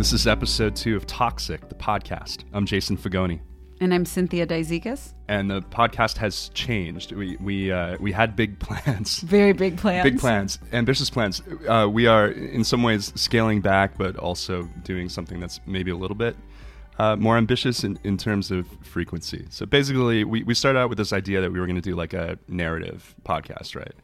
This is episode two of Toxic, the podcast. I'm Jason Fagone. And I'm Cynthia Dizikes. And the podcast has changed. We we uh, we had big plans, very big plans, big plans, ambitious plans. Uh, we are in some ways scaling back, but also doing something that's maybe a little bit uh, more ambitious in, in terms of frequency. So basically, we, we started out with this idea that we were going to do like a narrative podcast, right?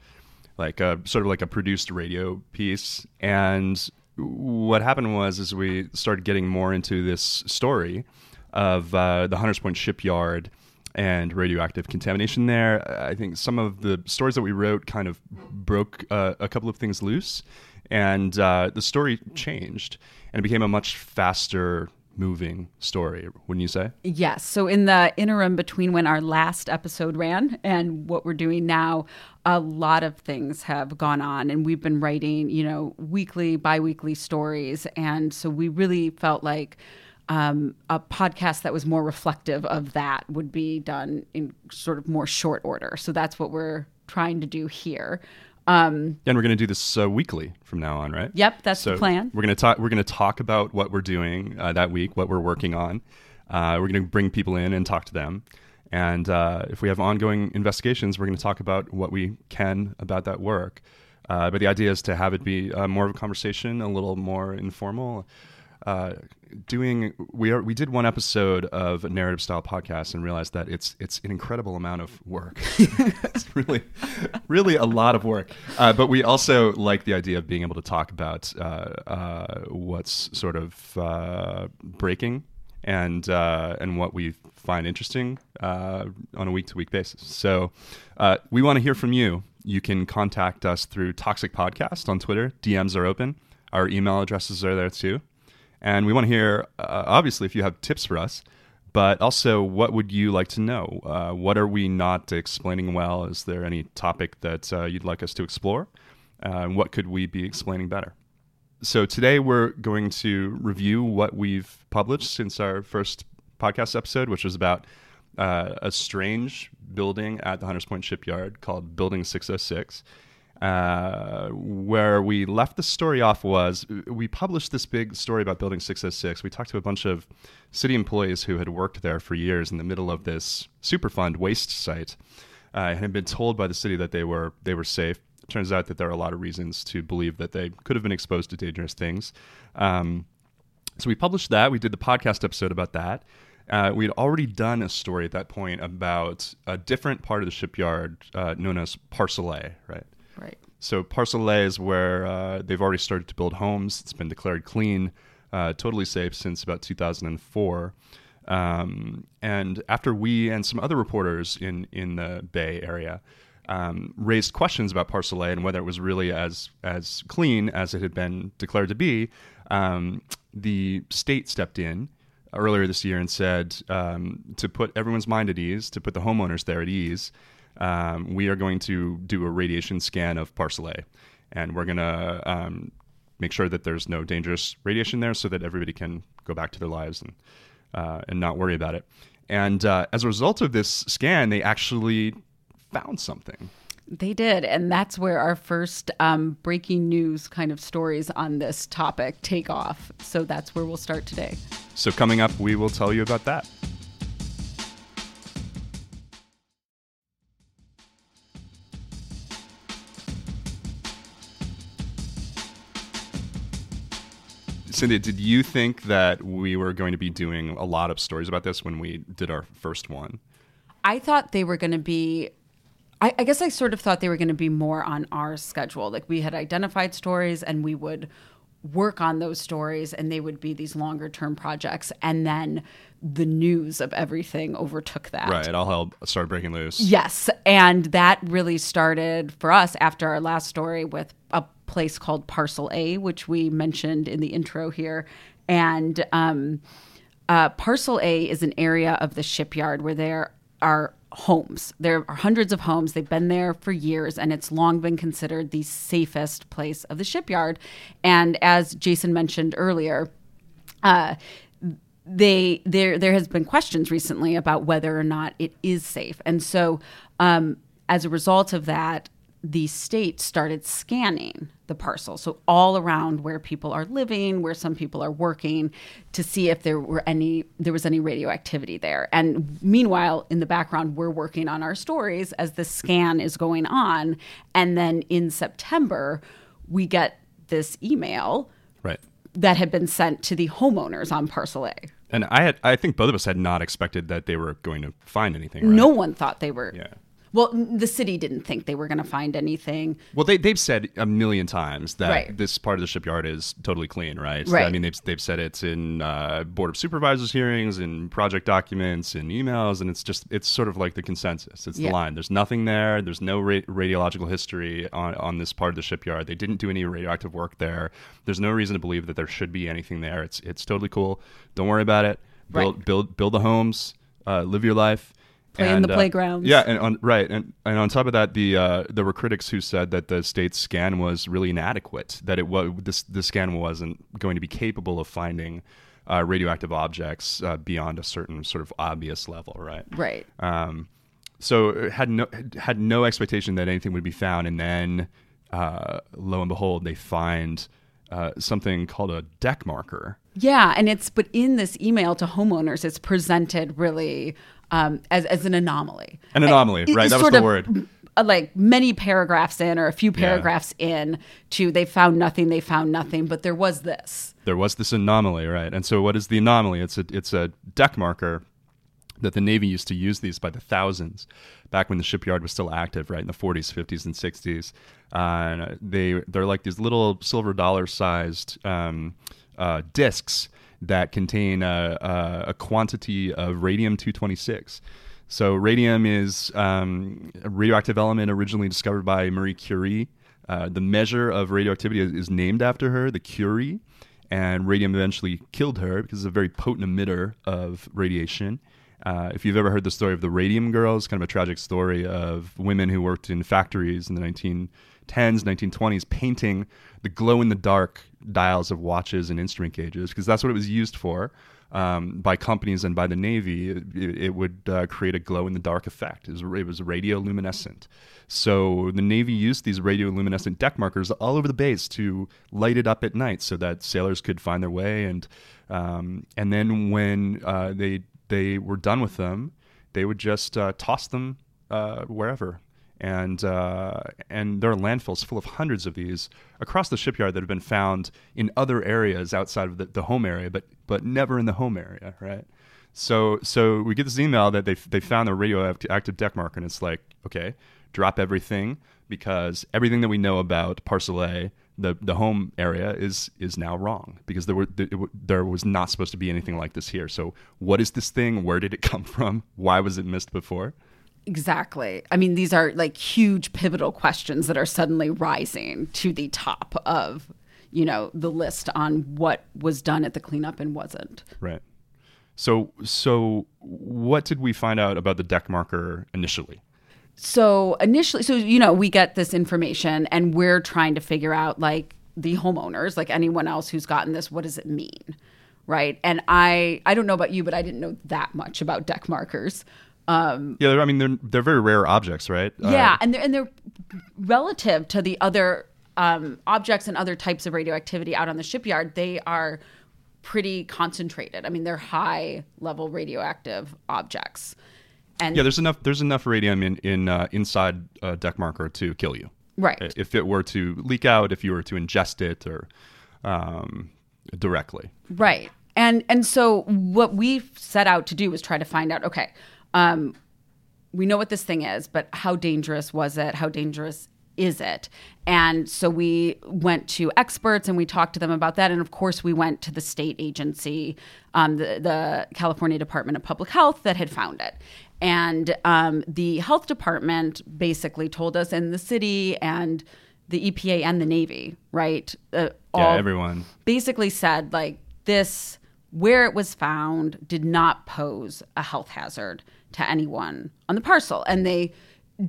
Like a sort of like a produced radio piece. And what happened was, is we started getting more into this story of uh, the Hunters Point shipyard and radioactive contamination there. I think some of the stories that we wrote kind of broke uh, a couple of things loose, and uh, the story changed and it became a much faster moving story, wouldn't you say? Yes. So, in the interim between when our last episode ran and what we're doing now, a lot of things have gone on. And we've been writing, you know, weekly, bi weekly stories. And so we really felt like um, a podcast that was more reflective of that would be done in sort of more short order. So that's what we're trying to do here. Um, and we're going to do this uh, weekly from now on, right? Yep, that's so the plan. We're going to talk. We're going to talk about what we're doing uh, that week, what we're working on. Uh, we're going to bring people in and talk to them. And uh, if we have ongoing investigations, we're going to talk about what we can about that work. Uh, but the idea is to have it be uh, more of a conversation, a little more informal uh, doing we are we did one episode of a narrative style podcast and realized that it's it's an incredible amount of work. it's really really a lot of work. Uh, but we also like the idea of being able to talk about uh, uh what's sort of uh, breaking and uh, and what we find interesting on a week to week basis. So we want to hear from you. You can contact us through Toxic Podcast on Twitter. DMs are open. Our email addresses are there too. And we want to hear, uh, obviously, if you have tips for us, but also what would you like to know? Uh, what are we not explaining well? Is there any topic that uh, you'd like us to explore? Uh, and what could we be explaining better? So today we're going to review what we've published since our first podcast episode, which was about uh, a strange building at the Hunters Point Shipyard called Building 606. Uh, where we left the story off was we published this big story about Building 606. We talked to a bunch of city employees who had worked there for years in the middle of this Superfund waste site uh, and had been told by the city that they were they were safe. It turns out that there are a lot of reasons to believe that they could have been exposed to dangerous things. Um, so we published that. We did the podcast episode about that. Uh, we had already done a story at that point about a different part of the shipyard uh, known as Parcel A, right? Right. So Parcel is where uh, they've already started to build homes. It's been declared clean, uh, totally safe since about 2004. Um, and after we and some other reporters in in the Bay Area um, raised questions about Parcel A and whether it was really as as clean as it had been declared to be, um, the state stepped in earlier this year and said um, to put everyone's mind at ease, to put the homeowners there at ease um, we are going to do a radiation scan of Parcel A, and we're going to um, make sure that there's no dangerous radiation there, so that everybody can go back to their lives and uh, and not worry about it. And uh, as a result of this scan, they actually found something. They did, and that's where our first um, breaking news kind of stories on this topic take off. So that's where we'll start today. So coming up, we will tell you about that. Cynthia, did you think that we were going to be doing a lot of stories about this when we did our first one? I thought they were going to be. I, I guess I sort of thought they were going to be more on our schedule. Like we had identified stories and we would work on those stories and they would be these longer term projects. And then the news of everything overtook that. Right. All hell started breaking loose. Yes. And that really started for us after our last story with a place called Parcel A, which we mentioned in the intro here. And um, uh, Parcel A is an area of the shipyard where there are homes. There are hundreds of homes. They've been there for years, and it's long been considered the safest place of the shipyard. And as Jason mentioned earlier, uh, they there there has been questions recently about whether or not it is safe, and so um, as a result of that, the state started scanning the parcel. So all around where people are living, where some people are working to see if there were any there was any radioactivity there. And meanwhile, in the background, we're working on our stories as the scan is going on. And then in September, we get this email Right. that had been sent to the homeowners on parcel A. And I had, I think both of us had not expected that they were going to find anything. Right? No one thought they were Yeah. Well, the city didn't think they were going to find anything. Well, they they've said a million times that Right. this part of the shipyard is totally clean, right? Right. I mean, they've they've said it's in uh, board of supervisors hearings and project documents and emails, and it's just it's sort of like the consensus. It's Yeah. the line. There's nothing there. There's no ra- radiological history on on this part of the shipyard. They didn't do any radioactive work there. There's no reason to believe that there should be anything there. It's it's totally cool. Don't worry about it. Build Right. build build the homes. Uh, live your life. Play in the uh, playgrounds. Yeah, and on right, and, and on top of that, the uh, there were critics who said that the state's scan was really inadequate. That it was this the scan wasn't going to be capable of finding uh, radioactive objects uh, beyond a certain sort of obvious level, right? Right. Um, so had no had no expectation that anything would be found, and then uh, lo and behold, they find uh, something called a deck marker. Yeah, and it's but in this email to homeowners, it's presented really um, as as an anomaly. An anomaly, It- right? That was the word. uh, Like many paragraphs in, or a few paragraphs in, to they found nothing, they found nothing, but there was this. there was this anomaly, right? And so, what is the anomaly? It's a it's a deck marker that the Navy used to use these by the thousands back when the shipyard was still active, right in the 40s, 50s, and 60s. Uh, and they they're like these little silver dollar sized um, uh, discs that contain a, a, quantity of radium 226. So radium is um, a radioactive element originally discovered by Marie Curie. Uh, the measure of radioactivity is, is named after her, the Curie, and radium eventually killed her because it's a very potent emitter of radiation. Uh, if you've ever heard the story of the Radium Girls, kind of a tragic story of women who worked in factories in the 1910s, 1920s, painting the glow in the dark dials of watches and instrument gauges, because that's what it was used for um, by companies and by the Navy. It, it would uh, create a glow in the dark effect. It was, it was radioluminescent. So the Navy used these radioluminescent deck markers all over the base to light it up at night so that sailors could find their way. And, um, and then when uh, they they were done with them, they would just uh, toss them uh, wherever. And uh, and there are landfills full of hundreds of these across the shipyard that have been found in other areas outside of the, the home area, but but never in the home area, right? So so we get this email that they they found the radioactive deck marker, and it's like, okay, drop everything because everything that we know about Parcel A, the the home area, is is now wrong because there were there, there was not supposed to be anything like this here. So what is this thing? Where did it come from? Why was it missed before? Exactly. I mean, these are like huge pivotal questions that are suddenly rising to the top of, you know, the list on what was done at the cleanup and wasn't. Right. So so what did we find out about the deck marker initially? So initially, so you know, we get this information and we're trying to figure out like the homeowners, like anyone else who's gotten this, what does it mean? Right. And I I don't know about you, but I didn't know that much about deck markers. Um, Yeah, I mean they're they're very rare objects, right? Uh, yeah, and they're and they're relative to the other um, objects and other types of radioactivity out on the shipyard. They are pretty concentrated. I mean, they're high level radioactive objects. And yeah. There's enough there's enough radium in in uh, inside a deck marker to kill you. right. if it were to leak out, if you were to ingest it or um, directly. Right. And and so what we set out to do was try to find out, okay, um, we know what this thing is, but how dangerous was it? How dangerous is it? And so we went to experts and we talked to them about that. And of course, we went to the state agency, um, the, the California Department of Public Health, that had found it. And um, the health department basically told us, and the city and the EPA and the Navy, right? Uh, Yeah, all everyone. basically said like this where it was found did not pose a health hazard to anyone on the parcel and they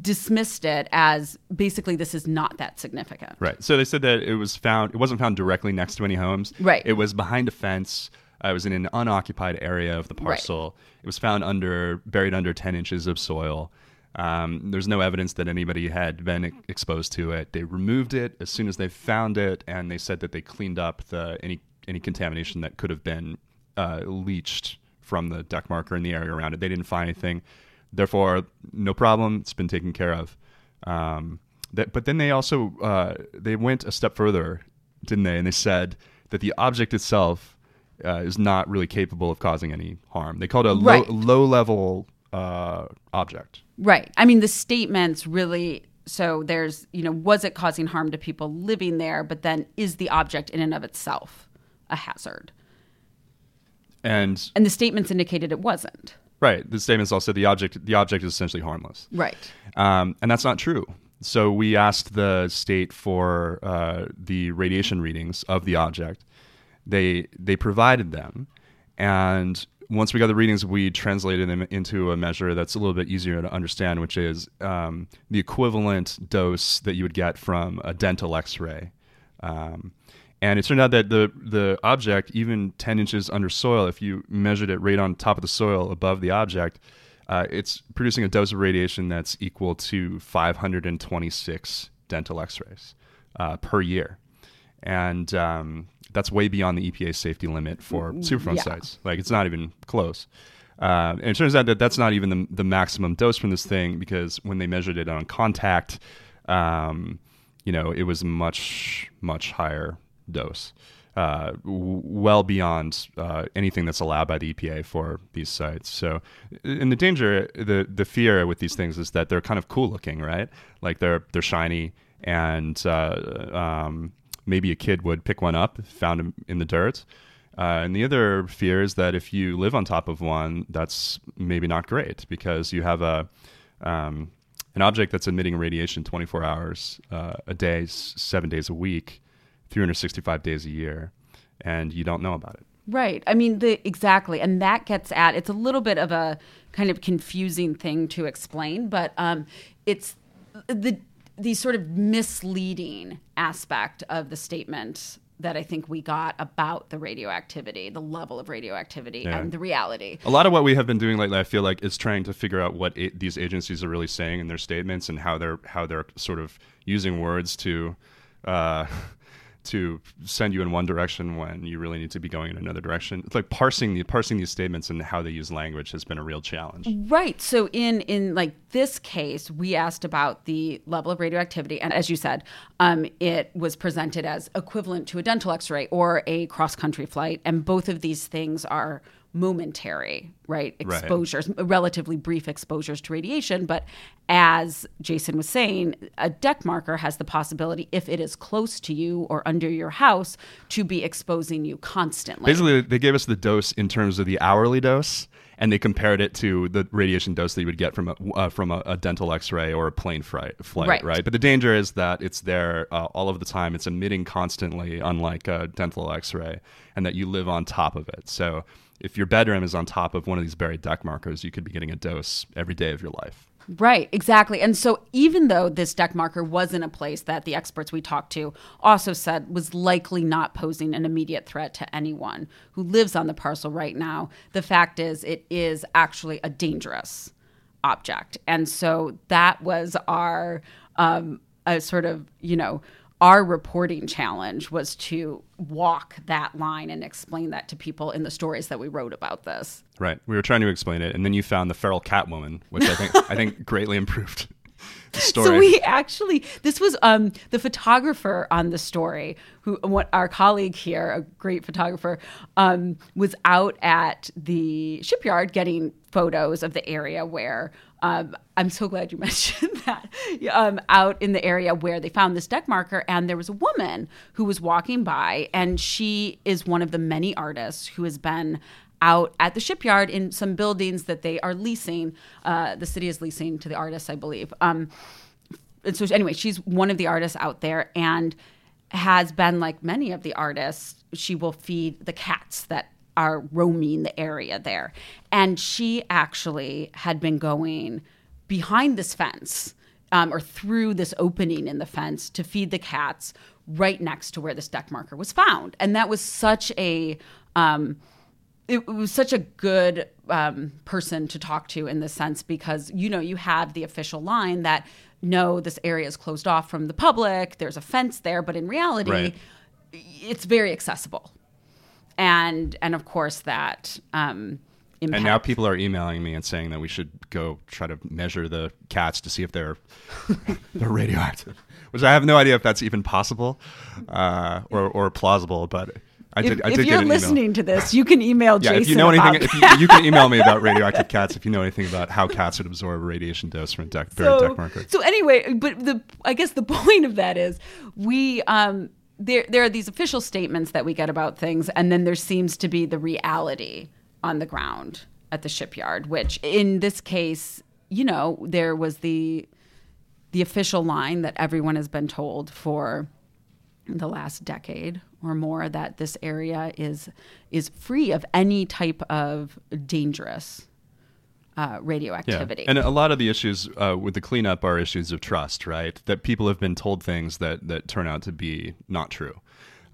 dismissed it as basically this is not that significant Right. So they said that it was found. It wasn't found directly next to any homes. Right. It was behind a fence. Uh, it was in an unoccupied area of the parcel. It was found under buried under ten inches of soil. Um, there's no evidence that anybody had been e- exposed to it. They removed it as soon as they found it, and they said that they cleaned up the any any contamination that could have been uh, leached from the deck marker in the area around it. They didn't find anything, therefore, no problem. It's been taken care of. Um, that, but then they also uh, they went a step further, didn't they? And they said that the object itself uh, is not really capable of causing any harm. They called it a Right. low, low level uh, object. Right. I mean, the statements really. So there's, you know, was it causing harm to people living there? But then is the object in and of itself a hazard? And And the statements indicated it wasn't. right, the statements all said the object the object is essentially harmless. Right. Um, and that's not true. So we asked the state for uh, the radiation readings of the object. They they provided them, and once we got the readings, we translated them into a measure that's a little bit easier to understand, which is um, the equivalent dose that you would get from a dental X-ray. Um, and it turned out that the the object, even 10 inches under soil, if you measured it right on top of the soil above the object, uh, it's producing a dose of radiation that's equal to 526 dental X-rays uh, per year, and um, that's way beyond the EPA safety limit for Superfund yeah. sites. Like it's not even close. Uh, and it turns out that that's not even the, the maximum dose from this thing because when they measured it on contact, um, you know, it was much much higher dose, uh, w- well beyond uh, anything that's allowed by the EPA for these sites. So, and the danger, the the fear with these things is that they're kind of cool looking, right? Like they're they're shiny, and uh, um, maybe a kid would pick one up, found them in the dirt. Uh, and the other fear is that if you live on top of one, that's maybe not great because you have a um, an object that's emitting radiation 24 hours uh, a day, seven days a week, 365 days a year, and you don't know about it. Right. I mean, the exactly, and that gets at it's a little bit of a kind of confusing thing to explain, but um, it's the the sort of misleading aspect of the statement that I think we got about the radioactivity, the level of radioactivity, Yeah. and the reality. A lot of what we have been doing lately, I feel like, is trying to figure out what a- these agencies are really saying in their statements and how they're how they're sort of using words to uh, to send you in one direction when you really need to be going in another direction. It's like parsing the parsing these statements and how they use language has been a real challenge. Right. So in in like this case, we asked about the level of radioactivity, and as you said, um, it was presented as equivalent to a dental X-ray or a cross-country flight, and both of these things are momentary, right? Right. Exposures, relatively brief exposures to radiation, but as Jason was saying, a deck marker has the possibility, if it is close to you or under your house, to be exposing you constantly. Basically, they gave us the dose in terms of the hourly dose, and they compared it to the radiation dose that you would get from a uh, from a, a dental X-ray or a plane flight, flight Right. right. But the danger is that it's there uh, all of the time. It's emitting constantly, unlike a dental X-ray, and that you live on top of it. So, if your bedroom is on top of one of these buried deck markers, you could be getting a dose every day of your life. Right, exactly. And so, even though this deck marker was in a place that the experts we talked to also said was likely not posing an immediate threat to anyone who lives on the parcel right now, the fact is it is actually a dangerous object. And so, that was our um, a sort of, you know, our reporting challenge was to walk that line and explain that to people in the stories that we wrote about this. Right. We were trying to explain it, and then you found the feral cat woman, which I think I think greatly improved story. So we actually, this was um, the photographer on the story, who what our colleague here, a great photographer, um, was out at the shipyard getting photos of the area where. Um, I'm so glad you mentioned that. Um, out in the area where they found this deck marker, and there was a woman who was walking by, and she is one of the many artists who has been out at the shipyard in some buildings that they are leasing. Uh, the city is leasing to the artists, I believe. Um, and so anyway, she's one of the artists out there and has been like many of the artists. She will feed the cats that are roaming the area there. And she actually had been going behind this fence um, or through this opening in the fence to feed the cats right next to where this deck marker was found. And that was such a um, it was such a good um, person to talk to in this sense because you know you have the official line that no this area is closed off from the public there's a fence there but in reality Right. it's very accessible and and of course that um And now people are emailing me and saying that we should go try to measure the cats to see if they're they're radioactive, which I have no idea if that's even possible uh, or or plausible. But I if, did. If you're listening to this, you can email email. Yeah, Jason if you know anything, if you, you can email me about radioactive cats. If you know anything about how cats would absorb radiation dose from a deck, so, deck marker. so anyway, but the I guess the point of that is we um there there are these official statements that we get about things, and then there seems to be the reality on the ground at the shipyard, which in this case, you know, there was the the official line that everyone has been told for the last decade or more that this area is is free of any type of dangerous uh, radioactivity. And a lot of the issues uh, with the cleanup are issues of trust, right? That people have been told things that that turn out to be not true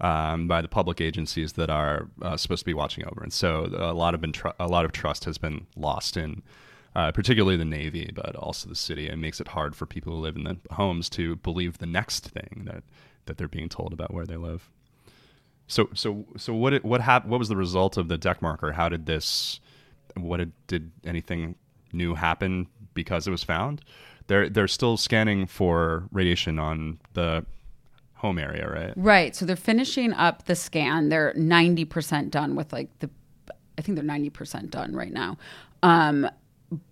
um, by the public agencies that are uh, supposed to be watching over, and so a lot of been tr- a lot of trust has been lost in. Uh, particularly the Navy, but also the city. It makes it hard for people who live in the homes to believe the next thing that, that they're being told about where they live. So, so, so what? It, what happened? What was the result of the deck marker? How did this? What did, did anything new happen because it was found? They're they're still scanning for radiation on the home area, right? Right. So they're finishing up the scan. They're 90% done with like the, I think they're 90% done right now. Um,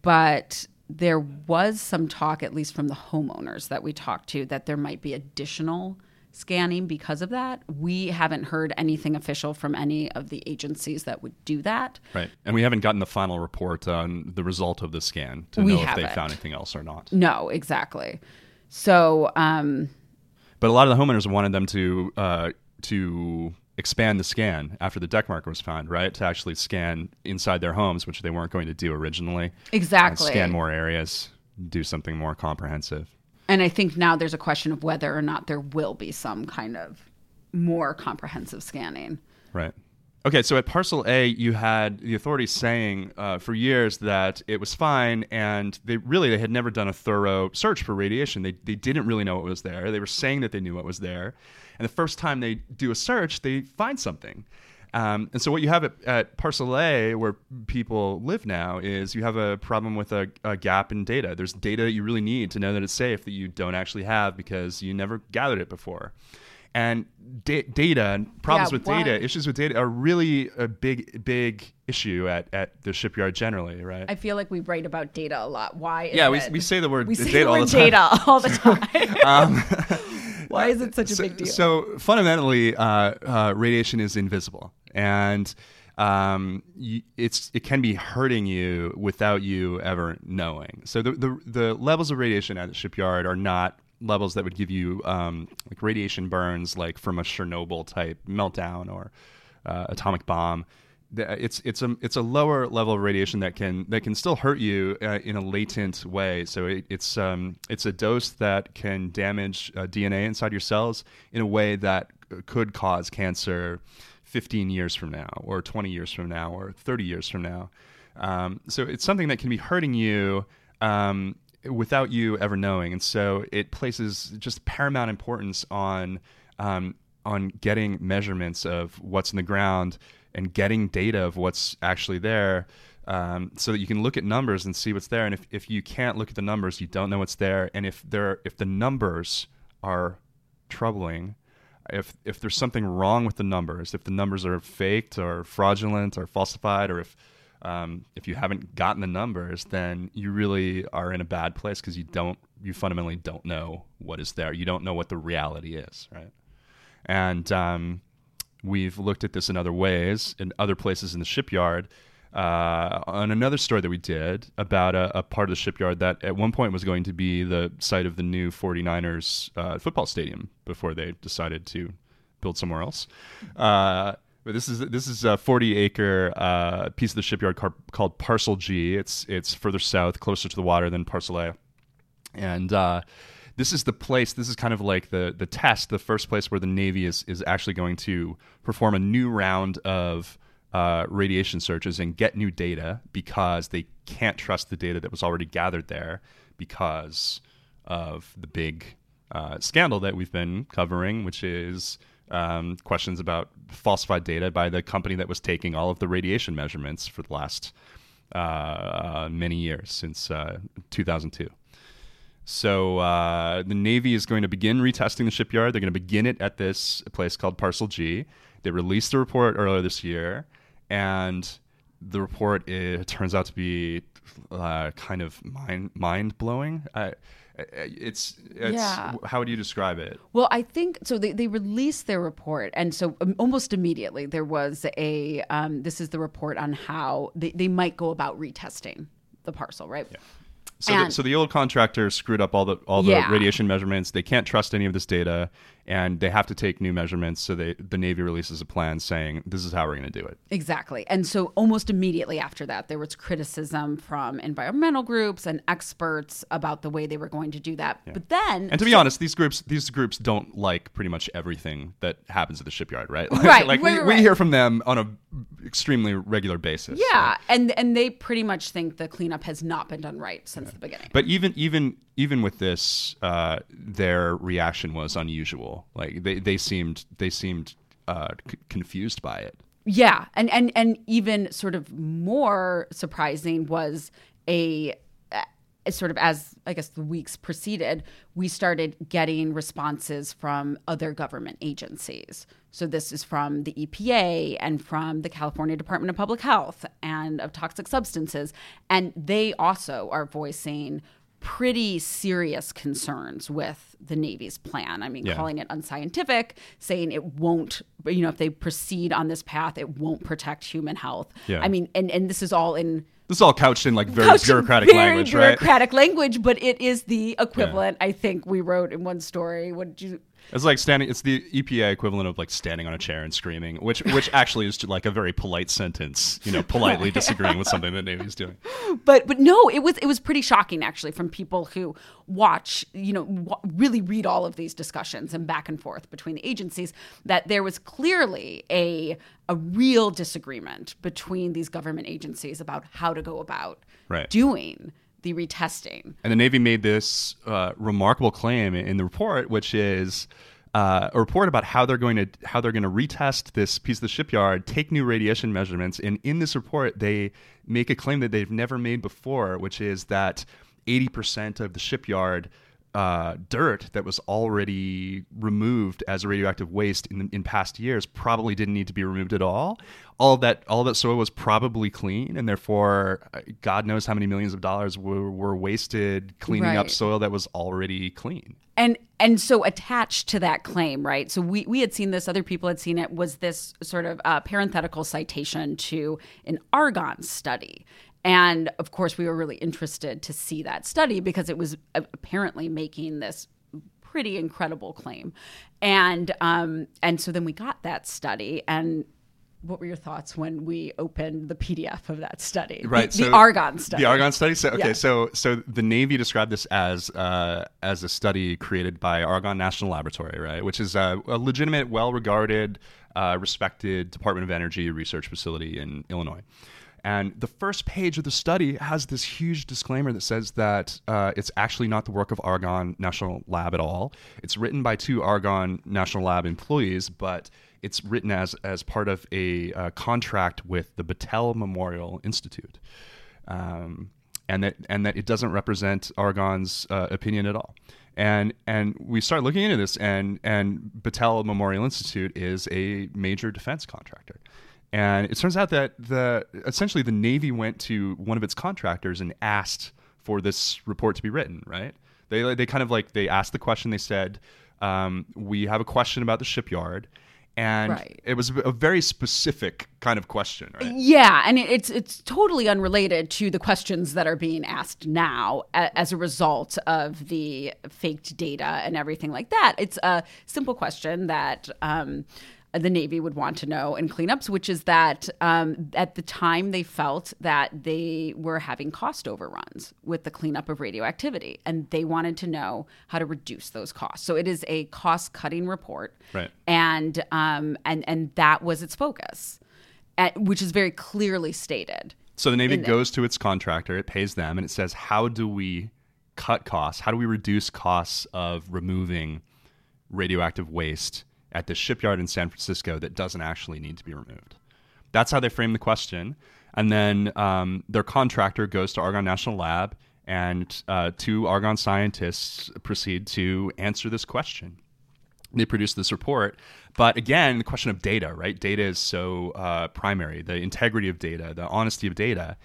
but there was some talk, at least from the homeowners that we talked to, that there might be additional scanning because of that. We haven't heard anything official from any of the agencies that would do that. Right. And we haven't gotten the final report on the result of the scan to We know if they found anything else or not. No, exactly. So, um, But a lot of the homeowners wanted them to uh, to expand the scan after the deck marker was found, right? To actually scan inside their homes, which they weren't going to do originally. exactly. scan more areas, do something more comprehensive. And I think now there's a question of whether or not there will be some kind of more comprehensive scanning. Right. Okay, so at Parcel A, you had the authorities saying uh, for years that it was fine, and they really they had never done a thorough search for radiation. They they didn't really know what was there. They were saying that they knew what was there, and the first time they do a search, they find something. Um, and so what you have at, at Parcel A, where people live now, is you have a problem with a, a gap in data. There's data that you really need to know that it's safe that you don't actually have because you never gathered it before. And da- data and problems Yeah, with why? data, issues with data, are really a big, big issue at, at the shipyard generally, right? I feel like we write about data a lot. Why? Is yeah, we, we say the word we say data the all word the time. data all the time. Um, Why is it such a so, big deal? So fundamentally, uh, uh, radiation is invisible, and um, y it's it can be hurting you without you ever knowing. So the, the the levels of radiation at the shipyard are not levels that would give you um, like radiation burns, like from a Chernobyl type meltdown or uh, atomic bomb. It's it's a it's a lower level of radiation that can that can still hurt you uh, in a latent way. So it, it's um, it's a dose that can damage uh, DNA inside your cells in a way that could cause cancer 15 years from now, or 20 years from now, or 30 years from now. Um, so it's something that can be hurting you um, without you ever knowing, and so it places just paramount importance on um, on getting measurements of what's in the ground and getting data of what's actually there. Um, so that you can look at numbers and see what's there, and if, if you can't look at the numbers, you don't know what's there. And if there if the numbers are troubling, if if there's something wrong with the numbers, if the numbers are faked or fraudulent or falsified, or if um, if you haven't gotten the numbers, then you really are in a bad place because you don't you fundamentally don't know what is there. You don't know what the reality is, right? And um, we've looked at this in other ways, in other places in the shipyard. Uh, on another story that we did about a, a part of the shipyard that at one point was going to be the site of the new 49ers uh, football stadium before they decided to build somewhere else. Uh, but this is this is a 40 acre uh, piece of the shipyard car- called Parcel G. It's it's further south, closer to the water than Parcel A and uh, this is the place. This is kind of like the the test, the first place where the Navy is is actually going to perform a new round of uh, radiation searches and get new data because they can't trust the data that was already gathered there because of the big uh, scandal that we've been covering, which is um, questions about falsified data by the company that was taking all of the radiation measurements for the last uh, uh many years since uh, 2002. So uh, the Navy is going to begin retesting the shipyard. They're going to begin it at this place called Parcel G. They released a report earlier this year, and the report it turns out to be uh, kind of mind mind blowing. Uh, it's, it's yeah. how would you describe it well i think so they, they released their report and so um, almost immediately there was a um, this is the report on how they, they might go about retesting the parcel right yeah. So, the, so the old contractor screwed up all the all the yeah. radiation measurements. They can't trust any of this data, and they have to take new measurements. So they, the Navy releases a plan saying this is how we're going to do it. Exactly. And so almost immediately after that, there was criticism from environmental groups and experts about the way they were going to do that. Yeah. But then, and to be so, honest, these groups these groups don't like pretty much everything that happens at the shipyard, right? Like, right. like right, we, right. we hear from them on a extremely regular basis. Yeah, and and they pretty much think the cleanup has not been done right since yeah. the beginning. But even even even with this, uh, their reaction was unusual. Like they, they seemed they seemed uh, c- confused by it. Yeah, and and and even sort of more surprising was a sort of as I guess the weeks proceeded, we started getting responses from other government agencies. So this is from the EPA and from the California Department of Public Health and of Toxic Substances, and they also are voicing pretty serious concerns with the Navy's plan. I mean, yeah. calling it unscientific, saying it won't, you know, if they proceed on this path, it won't protect human health. Yeah. I mean, and, and this is all in this is all couched in like very bureaucratic very language, bureaucratic right? Bureaucratic language, but it is the equivalent. Yeah. I think we wrote in one story. What did you? It's like standing. It's the EPA equivalent of like standing on a chair and screaming, which which actually is like a very polite sentence. You know, politely disagreeing with something the Navy's doing. But but no, it was it was pretty shocking actually from people who watch. You know, w- really read all of these discussions and back and forth between the agencies. That there was clearly a a real disagreement between these government agencies about how to go about right. doing the retesting. And the Navy made this uh, remarkable claim in the report, which is uh, a report about how they're going to how they're going to retest this piece of the shipyard, take new radiation measurements, and in this report they make a claim that they've never made before, which is that 80% of the shipyard uh, dirt that was already removed as a radioactive waste in, in past years probably didn't need to be removed at all. All of that, all of that soil was probably clean, and therefore, uh, God knows how many millions of dollars were, were wasted cleaning right. up soil that was already clean. And and so attached to that claim, right? So we we had seen this, other people had seen it. Was this sort of uh, parenthetical citation to an Argonne study? And of course, we were really interested to see that study because it was apparently making this pretty incredible claim. And um, and so then we got that study and what were your thoughts when we opened the PDF of that study? Right, the, so the Argonne study. The Argonne study. So okay, yeah. so so the Navy described this as uh, as a study created by Argonne National Laboratory, right, which is a, a legitimate, well-regarded, uh, respected Department of Energy research facility in Illinois. And the first page of the study has this huge disclaimer that says that uh, it's actually not the work of Argonne National Lab at all. It's written by two Argonne National Lab employees, but it's written as as part of a uh, contract with the Battelle Memorial Institute, um, and that and that it doesn't represent Argonne's uh, opinion at all. And and we start looking into this, and and Battelle Memorial Institute is a major defense contractor. And it turns out that the essentially the Navy went to one of its contractors and asked for this report to be written. Right? They they kind of like they asked the question. They said, um, "We have a question about the shipyard." and right. it was a very specific kind of question right yeah and it's it's totally unrelated to the questions that are being asked now as a result of the faked data and everything like that it's a simple question that um, the Navy would want to know in cleanups, which is that um, at the time they felt that they were having cost overruns with the cleanup of radioactivity, and they wanted to know how to reduce those costs. So it is a cost cutting report, right? And um, and and that was its focus. at, which is very clearly stated. So the Navy in the- goes to its contractor, it pays them, and it says, how do we cut costs? How do we reduce costs of removing radioactive waste at the shipyard in San Francisco that doesn't actually need to be removed? That's how they frame the question. And then um, their contractor goes to Argonne National Lab, and uh, two Argonne scientists proceed to answer this question they produce this report. But again, the question of data, right? Data is so uh, primary, the integrity of data, the honesty of data.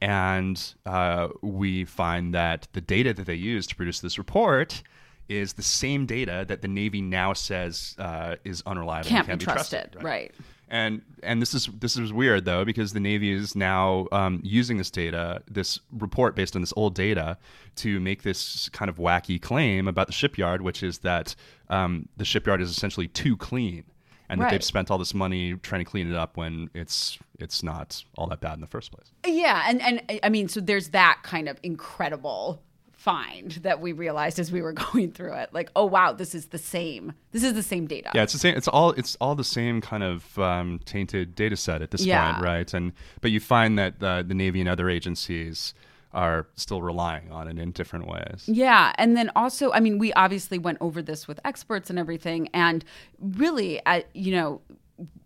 And uh, we find that the data that they use to produce this report is the same data that the Navy now says uh, is unreliable Can't and be can't trusted, right. And and this is this is weird though because the Navy is now um, using this data, this report based on this old data, to make this kind of wacky claim about the shipyard, which is that um, the shipyard is essentially too clean, and that they've spent all this money trying to clean it up when it's it's not all that bad in the first place. Yeah, and and I mean, so there's that kind of incredible find that we realized as we were going through it. Like, oh wow, this is the same. This is the same data. Yeah, it's the same. It's all it's all the same kind of um, tainted data set at this Yeah. point, right? And but you find that uh, the Navy and other agencies are still relying on it in different ways. Yeah, and then also, I mean, we obviously went over this with experts and everything, and really, uh, you know,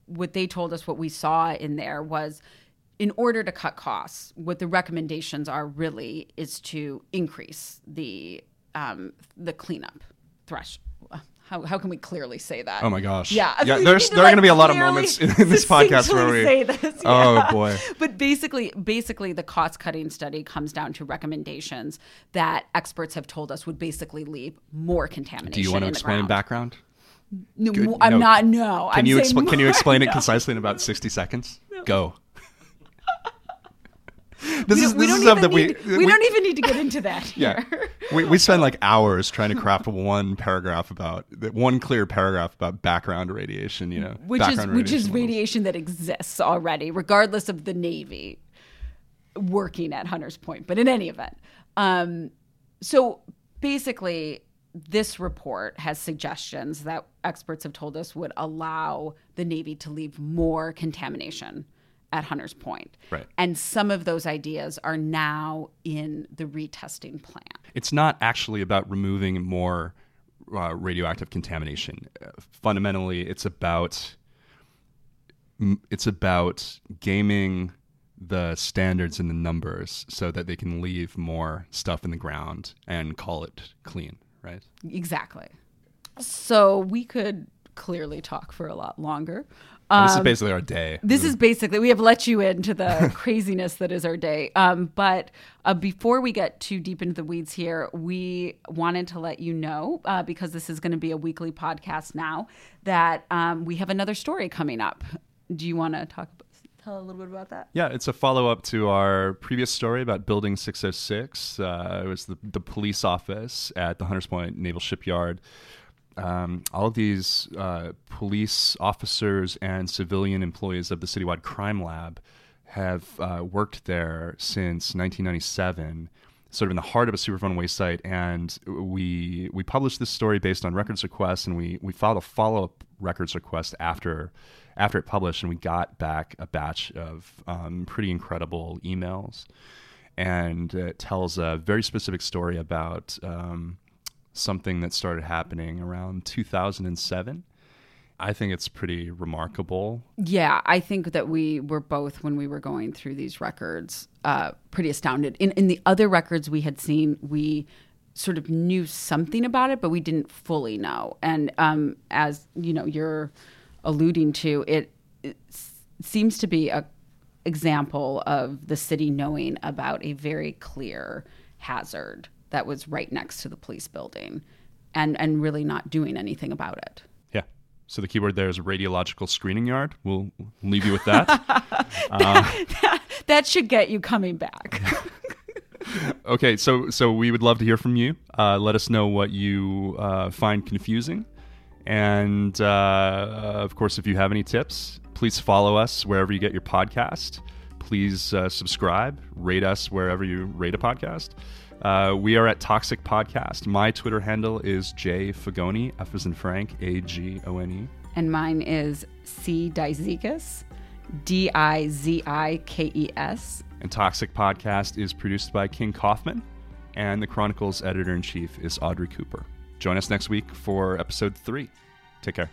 what they told us, what we saw in there was, in order to cut costs, what the recommendations are really is to increase the um, the cleanup threshold. How, how can we clearly say that? Oh my gosh. Yeah, Yeah. There's there are going to be a lot of moments in, in this podcast where we. say this. Oh boy. But basically, basically, the cost cutting study comes down to recommendations that experts have told us would basically leave more contamination. Do you want to explain background? No, Good. I'm No. not. No, Can I'm you saying expl- can you more- explain it concisely in about 60 seconds? Go. We This is we this is stuff that we need, we, don't even need to get into that yeah. we, we spend like hours trying to craft one paragraph about one clear paragraph about background radiation, you know. which is which is radiation that exists already, regardless of the Navy working at Hunters Point. But in any event, um, so basically, this report has suggestions that experts have told us would allow the Navy to leave more contamination at Hunters Point. Right. And some of those ideas are now in the retesting plan. it's not actually about removing more uh, radioactive contamination. Uh, fundamentally, it's about it's about gaming the standards and the numbers so that they can leave more stuff in the ground and call it clean, right? Exactly. So we could clearly talk for a lot longer. And this is Um, basically our day. This is basically we have let you into the craziness that is our day. Um, but uh, before we get too deep into the weeds here, we wanted to let you know uh, because this is going to be a weekly podcast now that um, we have another story coming up. Do you want to talk? Tell a little bit about that. Yeah, it's a follow up to our previous story about Building 606. Uh, it was the, the police office at the Hunters Point Naval Shipyard. Um, all of these uh, police officers and civilian employees of the Citywide Crime Lab have uh, worked there since 1997, sort of in the heart of a Superfund waste site. And we we published this story based on records requests, and we we filed a follow up records request after after it published, and we got back a batch of um, pretty incredible emails, and it tells a very specific story about um, something that started happening around 2007. I think it's pretty remarkable. Yeah, I think that we were both when we were going through these records uh, pretty astounded. In in the other records we had seen, we sort of knew something about it, but we didn't fully know. And um, as you know, you're alluding to, it, it seems to be a example of the city knowing about a very clear hazard that was right next to the police building, and and really not doing anything about it. Yeah. So the keyword there is radiological screening yard. We'll leave you with that. That should get you coming back. okay, so so we would love to hear from you. Uh, let us know what you uh, find confusing, and uh, of course, if you have any tips, please follow us wherever you get your podcast. Please uh, subscribe, rate us wherever you rate a podcast. Uh, we are at Toxic Podcast. My Twitter handle is J Fagone, F as in Frank, A G O N E. and mine is C. Dizikes, D I Z I K E S. And Toxic Podcast is produced by King Kaufman, and the Chronicles editor in chief is Audrey Cooper. Join us next week for episode three. Take care.